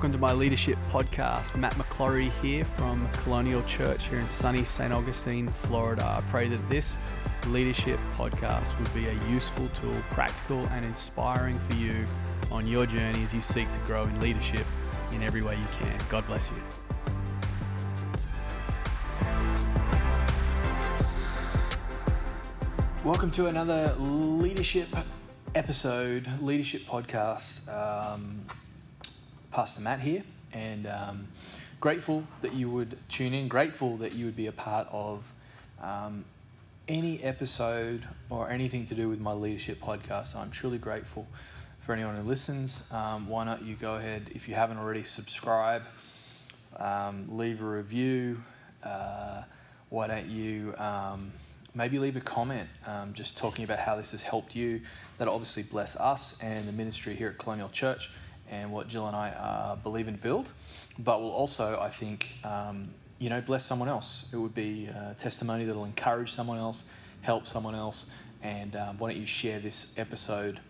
Welcome to my leadership podcast. Matt McClory here from Colonial Church here in sunny St. Augustine, Florida. I pray that this leadership podcast would be a useful tool, practical and inspiring for you on your journey as you seek to grow in leadership in every way you can. God bless you. Welcome to another leadership episode, leadership podcast. Um, Pastor Matt here, and um, grateful that you would tune in, grateful that you would be a part of um, any episode or anything to do with my leadership podcast. I'm truly grateful for anyone who listens. Um, why not you go ahead, if you haven't already, subscribe, um, leave a review. Uh, why don't you um, maybe leave a comment um, just talking about how this has helped you? That'll obviously bless us and the ministry here at Colonial Church and what Jill and I uh, believe and build, but will also, I think, um, you know, bless someone else. It would be a testimony that'll encourage someone else, help someone else, and um, why don't you share this episode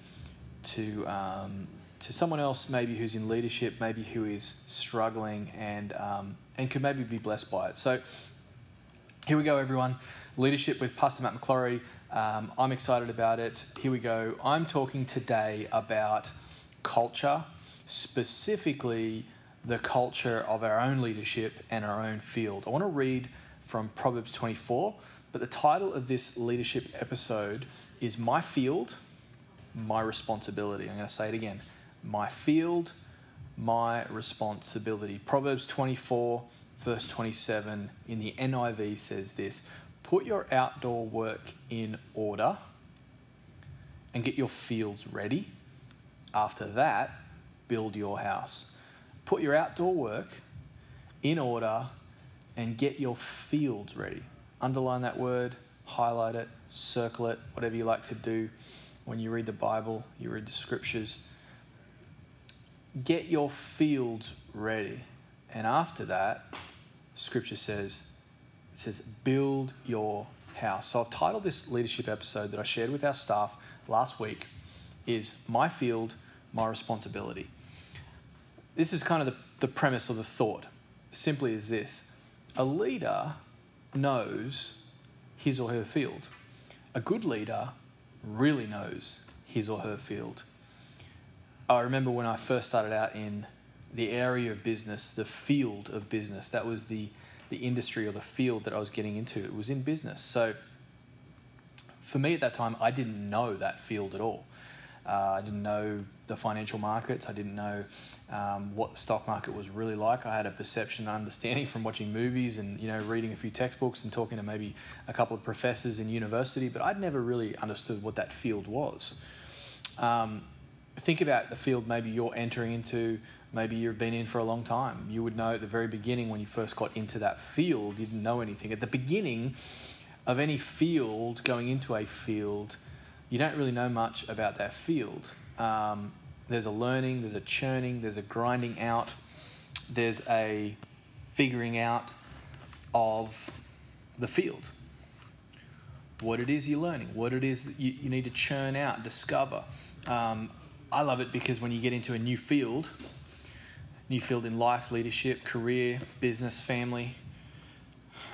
to um, to someone else, maybe who's in leadership, maybe who is struggling, and um, and could maybe be blessed by it. So here we go, everyone. Leadership with Pastor Matt McClory. Um, I'm excited about it. Here we go. I'm talking today about culture specifically the culture of our own leadership and our own field. I want to read from Proverbs 24, but the title of this leadership episode is My Field, My Responsibility. I'm going to say it again My Field, My Responsibility. Proverbs 24, verse 27 in the NIV says this Put your outdoor work in order and get your fields ready. After that, build your house. Put your outdoor work in order and get your fields ready. Underline that word, highlight it, circle it, whatever you like to do when you read the Bible, you read the scriptures. Get your fields ready. And after that, scripture says, it says, build your house. So I've titled this leadership episode that I shared with our staff last week is My Field, My Responsibility this is kind of the, the premise of the thought. Simply is this a leader knows his or her field. A good leader really knows his or her field. I remember when I first started out in the area of business, the field of business, that was the, the industry or the field that I was getting into. It was in business. So for me at that time, I didn't know that field at all. Uh, I didn't know the financial markets. I didn't know um, what the stock market was really like. I had a perception and understanding from watching movies and you know reading a few textbooks and talking to maybe a couple of professors in university, but I'd never really understood what that field was. Um, think about the field maybe you're entering into. Maybe you've been in for a long time. You would know at the very beginning when you first got into that field, you didn't know anything. At the beginning of any field, going into a field, you don't really know much about that field. Um, there's a learning, there's a churning, there's a grinding out, there's a figuring out of the field. What it is you're learning, what it is you, you need to churn out, discover. Um, I love it because when you get into a new field, new field in life, leadership, career, business, family,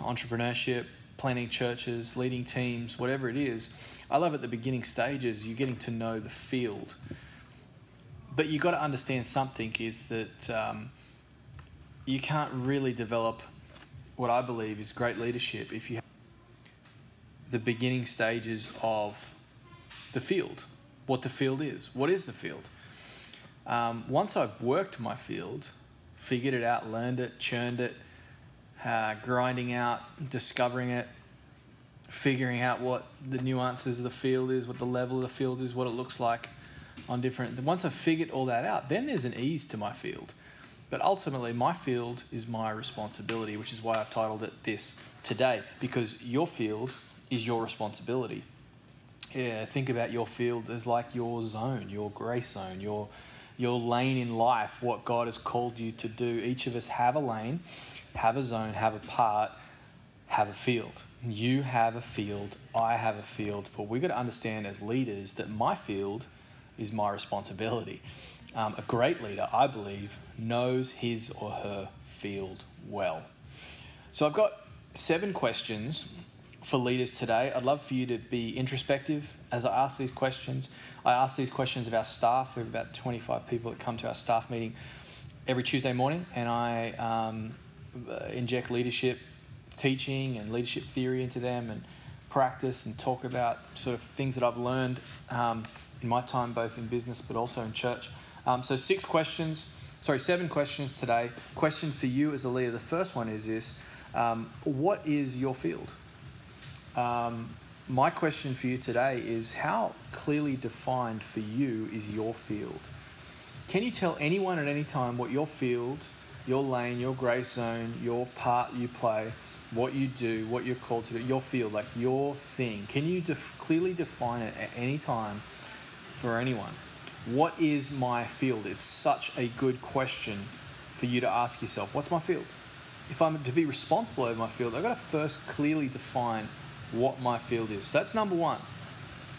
entrepreneurship, planning churches, leading teams, whatever it is, I love at the beginning stages, you're getting to know the field. But you've got to understand something is that um, you can't really develop what I believe is great leadership if you have the beginning stages of the field, what the field is. What is the field? Um, once I've worked my field, figured it out, learned it, churned it, uh, grinding out, discovering it, figuring out what the nuances of the field is, what the level of the field is, what it looks like on different. Once I've figured all that out, then there's an ease to my field. But ultimately, my field is my responsibility, which is why I've titled it this today, because your field is your responsibility. Yeah, think about your field as like your zone, your grace zone, your your lane in life, what God has called you to do. Each of us have a lane, have a zone, have a part, have a field. You have a field, I have a field, but we've got to understand as leaders that my field is my responsibility. Um, a great leader, I believe, knows his or her field well. So I've got seven questions for leaders today. I'd love for you to be introspective as I ask these questions. I ask these questions of our staff. We have about 25 people that come to our staff meeting every Tuesday morning, and I um, inject leadership teaching and leadership theory into them and practice and talk about sort of things that I've learned um, in my time, both in business but also in church. Um, so, six questions, sorry, seven questions today. Question for you as a leader. The first one is this um, What is your field? Um, my question for you today is how clearly defined for you is your field? Can you tell anyone at any time what your field, your lane, your grey zone, your part you play, what you do, what you're called to do, your field, like your thing? Can you def- clearly define it at any time for anyone? What is my field? It's such a good question for you to ask yourself. What's my field? If I'm to be responsible over my field, I've got to first clearly define what my field is. So that's number one.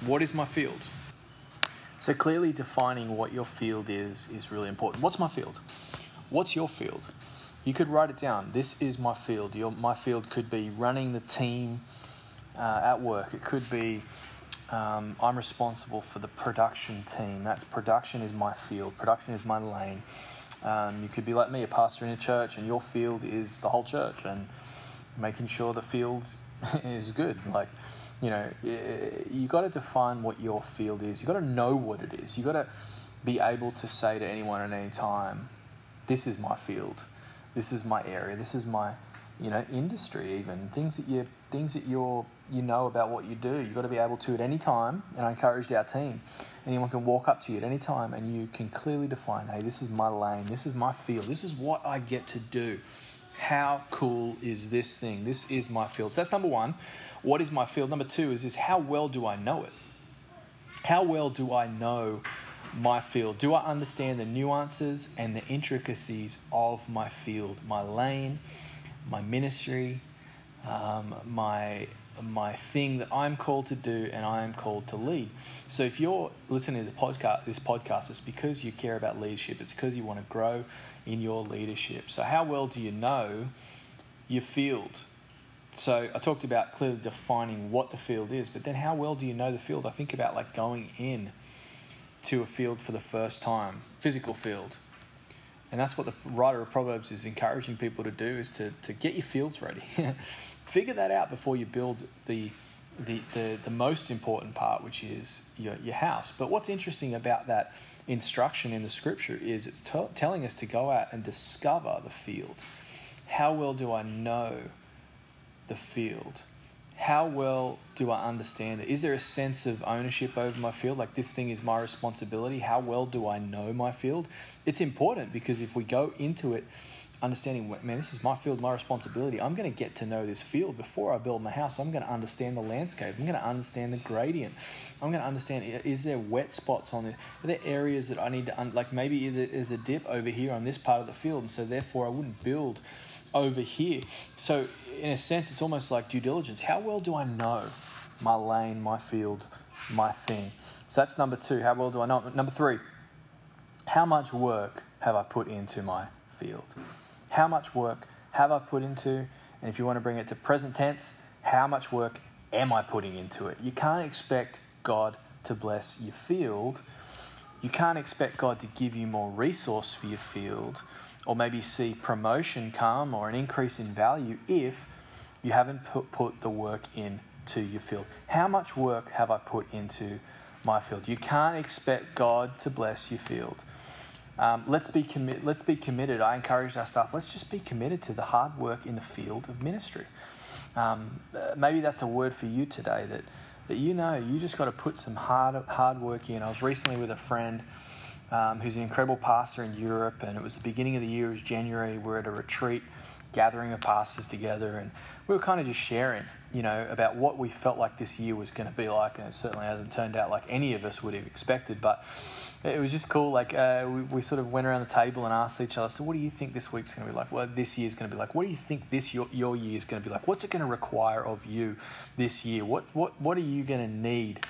What is my field? So clearly defining what your field is is really important. What's my field? What's your field? You could write it down. This is my field. Your, my field could be running the team uh, at work. It could be um, I'm responsible for the production team. That's production is my field. Production is my lane. Um, you could be like me, a pastor in a church, and your field is the whole church and making sure the field is good. Like, you know, you got to define what your field is. You got to know what it is. You got to be able to say to anyone at any time, "This is my field. This is my area. This is my, you know, industry. Even things that you things that you're you know about what you do. You've got to be able to at any time. And I encouraged our team. Anyone can walk up to you at any time, and you can clearly define, "Hey, this is my lane. This is my field. This is what I get to do." how cool is this thing? This is my field. So that's number one. What is my field? Number two is, is how well do I know it? How well do I know my field? Do I understand the nuances and the intricacies of my field, my lane, my ministry, um, my my thing that I'm called to do and I am called to lead. So if you're listening to the podcast, this podcast, it's because you care about leadership. It's because you want to grow in your leadership. So how well do you know your field? So I talked about clearly defining what the field is, but then how well do you know the field? I think about like going in to a field for the first time, physical field. And that's what the writer of Proverbs is encouraging people to do is to, to get your fields ready. Figure that out before you build the, the, the, the most important part, which is your, your house. But what's interesting about that instruction in the scripture is it's t- telling us to go out and discover the field. How well do I know the field? How well do I understand it? Is there a sense of ownership over my field? Like this thing is my responsibility. How well do I know my field? It's important because if we go into it understanding, man, this is my field, my responsibility. I'm going to get to know this field before I build my house. I'm going to understand the landscape. I'm going to understand the gradient. I'm going to understand is there wet spots on this? Are there areas that I need to, un- like maybe there's a dip over here on this part of the field, and so therefore I wouldn't build over here. So, in a sense, it's almost like due diligence. How well do I know my lane, my field, my thing? So that's number two. How well do I know? Number three, how much work have I put into my field? How much work have I put into? And if you want to bring it to present tense, how much work am I putting into it? You can't expect God to bless your field. You can't expect God to give you more resource for your field or maybe see promotion come or an increase in value if you haven't put, put the work into your field. How much work have I put into my field? You can't expect God to bless your field um, let's be commi- Let's be committed. I encourage our staff. Let's just be committed to the hard work in the field of ministry. Um, uh, maybe that's a word for you today. That that you know you just got to put some hard hard work in. I was recently with a friend um, who's an incredible pastor in Europe, and it was the beginning of the year. It was January. We're at a retreat gathering of pastors together, and we were kind of just sharing, you know, about what we felt like this year was going to be like, and it certainly hasn't turned out like any of us would have expected. But it was just cool. Like uh, we, we sort of went around the table and asked each other, "So, what do you think this week's going to be like? Well, this year's going to be like. What do you think this your your year is going to be like? What's it going to require of you this year? What what what are you going to need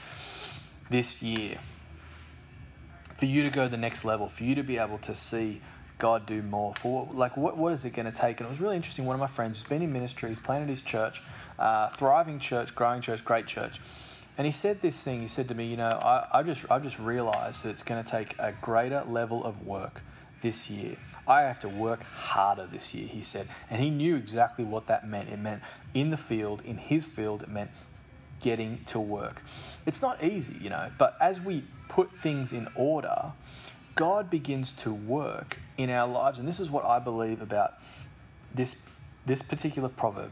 this year?" For you to go to the next level, for you to be able to see God do more? For like, what, what is it going to take? And it was really interesting. One of my friends who's been in ministry, he's planted his church, uh, thriving church, growing church, great church. And he said this thing. He said to me, you know, I, I just I just realised that it's going to take a greater level of work this year. I have to work harder this year, he said. And he knew exactly what that meant. It meant in the field, in his field, it meant getting to work. It's not easy, you know, but as we put things in order, God begins to work in our lives. And this is what I believe about this, this particular proverb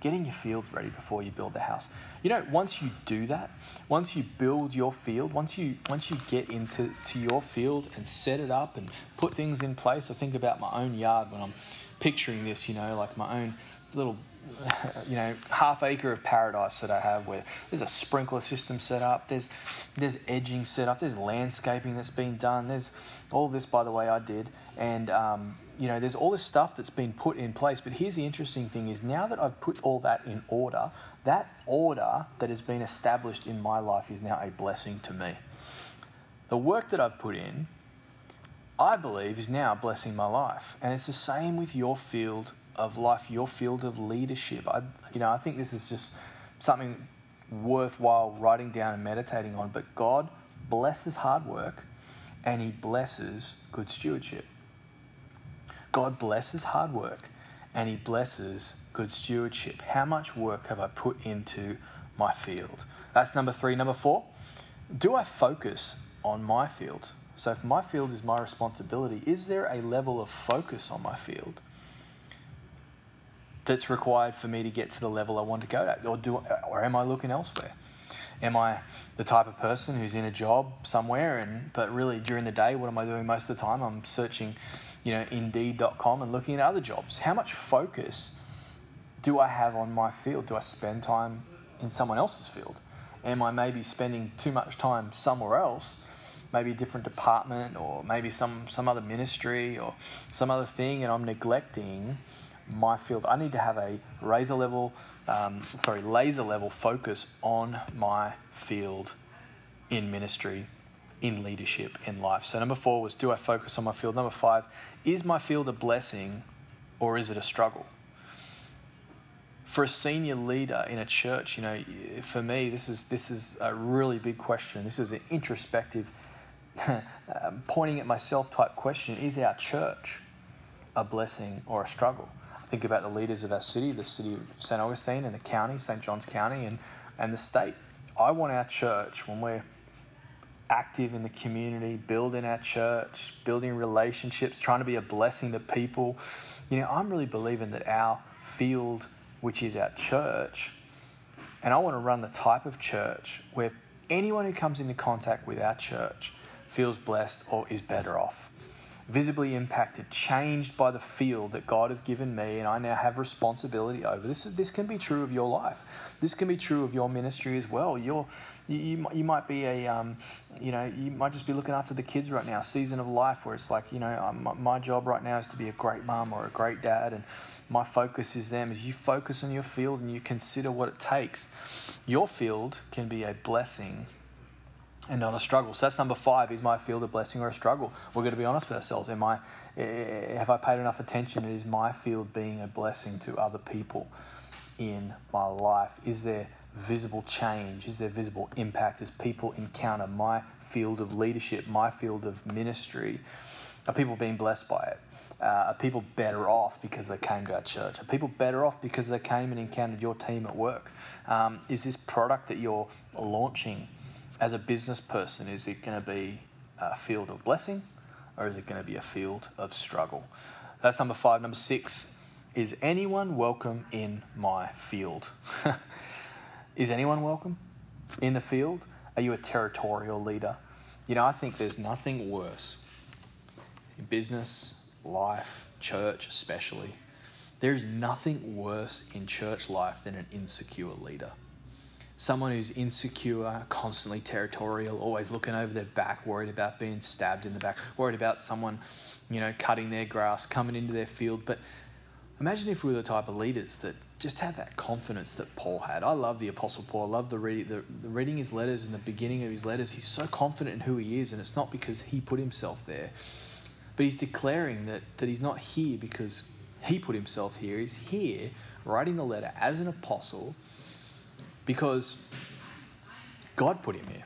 getting your field ready before you build a house. You know, once you do that, once you build your field, once you once you get into to your field and set it up and put things in place, I think about my own yard when I'm picturing this, you know, like my own little you know half acre of paradise that I have where there's a sprinkler system set up there's there's edging set up there's landscaping that's been done there's all this by the way I did. And um, you know there's all this stuff that's been put in place. But here's the interesting thing is now that I've put all that in order that order that has been established in my life is now a blessing to me. The work that I've put in I believe is now blessing my life. And it's the same with your field of life, your field of leadership. I, you know, I think this is just something worthwhile writing down and meditating on. But God blesses hard work and He blesses good stewardship. God blesses hard work and He blesses good stewardship. How much work have I put into my field? That's number three. Number four, do I focus on my field? So, if my field is my responsibility, is there a level of focus on my field? That's required for me to get to the level I want to go to, or do, or am I looking elsewhere? Am I the type of person who's in a job somewhere, and but really during the day, what am I doing most of the time? I'm searching, you know, Indeed.com and looking at other jobs. How much focus do I have on my field? Do I spend time in someone else's field? Am I maybe spending too much time somewhere else? maybe a different department or maybe some, some other ministry or some other thing and I'm neglecting my field. I need to have a razor level, um, sorry, laser level focus on my field in ministry, in leadership, in life. So number four was, do I focus on my field? Number five, is my field a blessing or is it a struggle? For a senior leader in a church, you know, for me, this is this is a really big question. This is an introspective, um, pointing at myself type question. Is our church a blessing or a struggle? Think about the leaders of our city, the city of St. Augustine and the county, St. Johns County, and, and the state. I want our church, when we're active in the community, building our church, building relationships, trying to be a blessing to people, you know, I'm really believing that our field, which is our church, and I want to run the type of church where anyone who comes into contact with our church feels blessed or is better off visibly impacted, changed by the field that God has given me, and I now have responsibility over. This, this can be true of your life. This can be true of your ministry as well. You're, you, you, you might be a, um, you know, you might just be looking after the kids right now, season of life where it's like, you know, um, my, my job right now is to be a great mom or a great dad, and my focus is them. As you focus on your field and you consider what it takes, your field can be a blessing and not a struggle. So that's number five. Is my field a blessing or a struggle? We're going to be honest with ourselves. Am I, eh, have I paid enough attention? Is my field being a blessing to other people in my life? Is there visible change? Is there visible impact as people encounter my field of leadership, my field of ministry? Are people being blessed by it? Uh, are people better off because they came to our church? Are people better off because they came and encountered your team at work? Um, is this product that you're launching as a business person, is it going to be a field of blessing or is it going to be a field of struggle? That's number five. Number six is anyone welcome in my field? is anyone welcome in the field? Are you a territorial leader? You know, I think there's nothing worse in business, life, church, especially. There's nothing worse in church life than an insecure leader someone who's insecure, constantly territorial, always looking over their back, worried about being stabbed in the back, worried about someone, you know, cutting their grass, coming into their field. But imagine if we were the type of leaders that just had that confidence that Paul had. I love the Apostle Paul. I love the, read, the, the reading his letters and the beginning of his letters. He's so confident in who he is, and it's not because he put himself there, but he's declaring that, that he's not here because he put himself here. He's here writing the letter as an apostle because God put him here.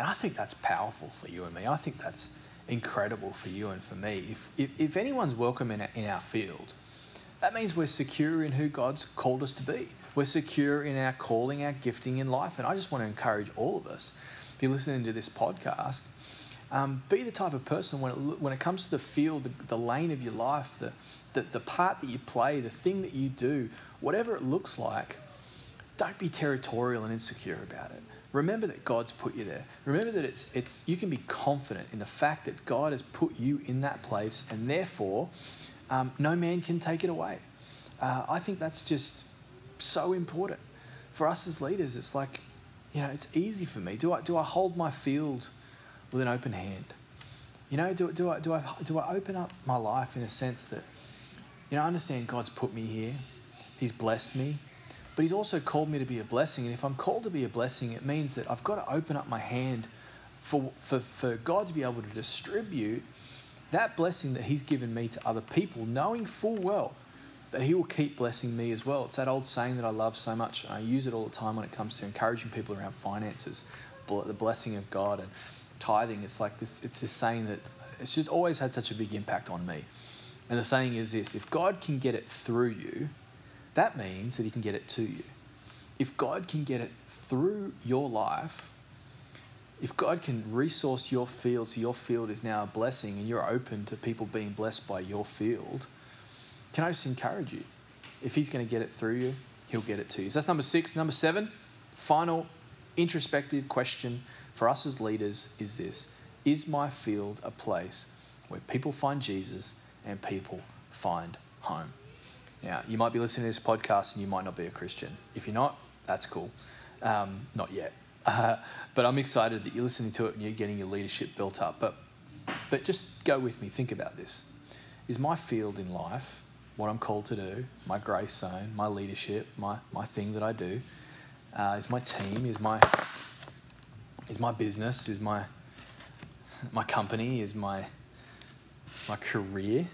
And I think that's powerful for you and me. I think that's incredible for you and for me. If, if, if anyone's welcome in, in our field, that means we're secure in who God's called us to be. We're secure in our calling, our gifting in life. And I just want to encourage all of us, if you're listening to this podcast, um, be the type of person when it, when it comes to the field, the, the lane of your life, the, the, the part that you play, the thing that you do, whatever it looks like, don't be territorial and insecure about it. Remember that God's put you there. Remember that it's, it's, you can be confident in the fact that God has put you in that place and therefore um, no man can take it away. Uh, I think that's just so important. For us as leaders, it's like, you know, it's easy for me. Do I, do I hold my field with an open hand? You know, do, do, I, do, I, do I open up my life in a sense that, you know, I understand God's put me here, He's blessed me, but He's also called me to be a blessing. And if I'm called to be a blessing, it means that I've got to open up my hand for, for, for God to be able to distribute that blessing that He's given me to other people, knowing full well that He will keep blessing me as well. It's that old saying that I love so much. I use it all the time when it comes to encouraging people around finances, the blessing of God and tithing. It's like this. It's this saying that it's just always had such a big impact on me. And the saying is this: if God can get it through you, that means that He can get it to you. If God can get it through your life, if God can resource your field so your field is now a blessing and you're open to people being blessed by your field, can I just encourage you? If He's going to get it through you, He'll get it to you. So that's number six. Number seven, final introspective question for us as leaders is this Is my field a place where people find Jesus and people find home? Now, you might be listening to this podcast and you might not be a Christian. If you're not, that's cool. Um, not yet. Uh, but I'm excited that you're listening to it and you're getting your leadership built up. But, but just go with me, think about this. Is my field in life, what I'm called to do, my grace zone, my leadership, my, my thing that I do, uh, is my team, is my, is my business, is my, my company, is my, my career?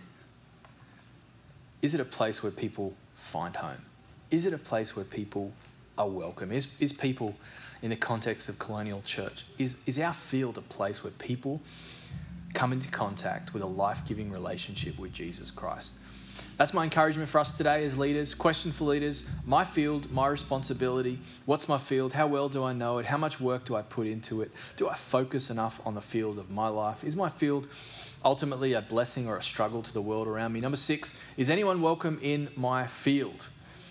Is it a place where people find home? Is it a place where people are welcome? Is, is people in the context of colonial church? Is, is our field a place where people come into contact with a life giving relationship with Jesus Christ? That's my encouragement for us today as leaders. Question for leaders my field, my responsibility. What's my field? How well do I know it? How much work do I put into it? Do I focus enough on the field of my life? Is my field ultimately a blessing or a struggle to the world around me? Number six, is anyone welcome in my field?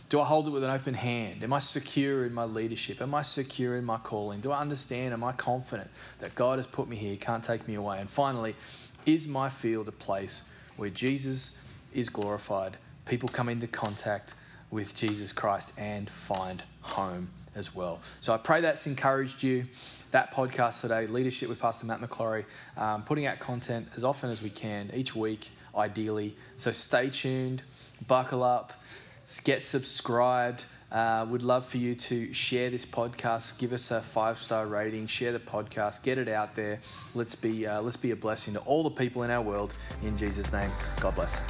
Do I hold it with an open hand? Am I secure in my leadership? Am I secure in my calling? Do I understand? Am I confident that God has put me here, can't take me away? And finally, is my field a place where Jesus is glorified? People come into contact with Jesus Christ and find home as well. So I pray that's encouraged you. That podcast today, Leadership with Pastor Matt McClory, um, putting out content as often as we can each week, ideally. So stay tuned, buckle up get subscribed. Uh, would love for you to share this podcast, give us a five star rating, share the podcast, get it out there. Let's be uh, let's be a blessing to all the people in our world. In Jesus' name, God bless.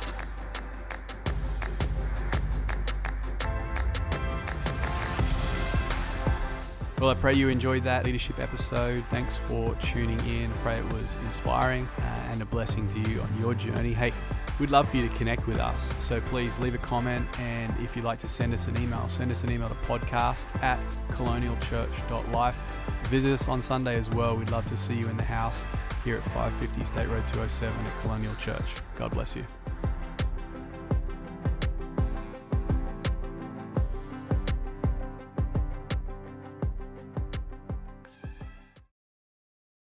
Well, I pray you enjoyed that leadership episode. Thanks for tuning in. I pray it was inspiring uh, and a blessing to you on your journey. Hey, we'd love for you to connect with us. So please leave a comment. And if you'd like to send us an email, send us an email to podcast at colonialchurch.life. Visit us on Sunday as well. We'd love to see you in the house here at 550 State Road 207 at Colonial Church. God bless you.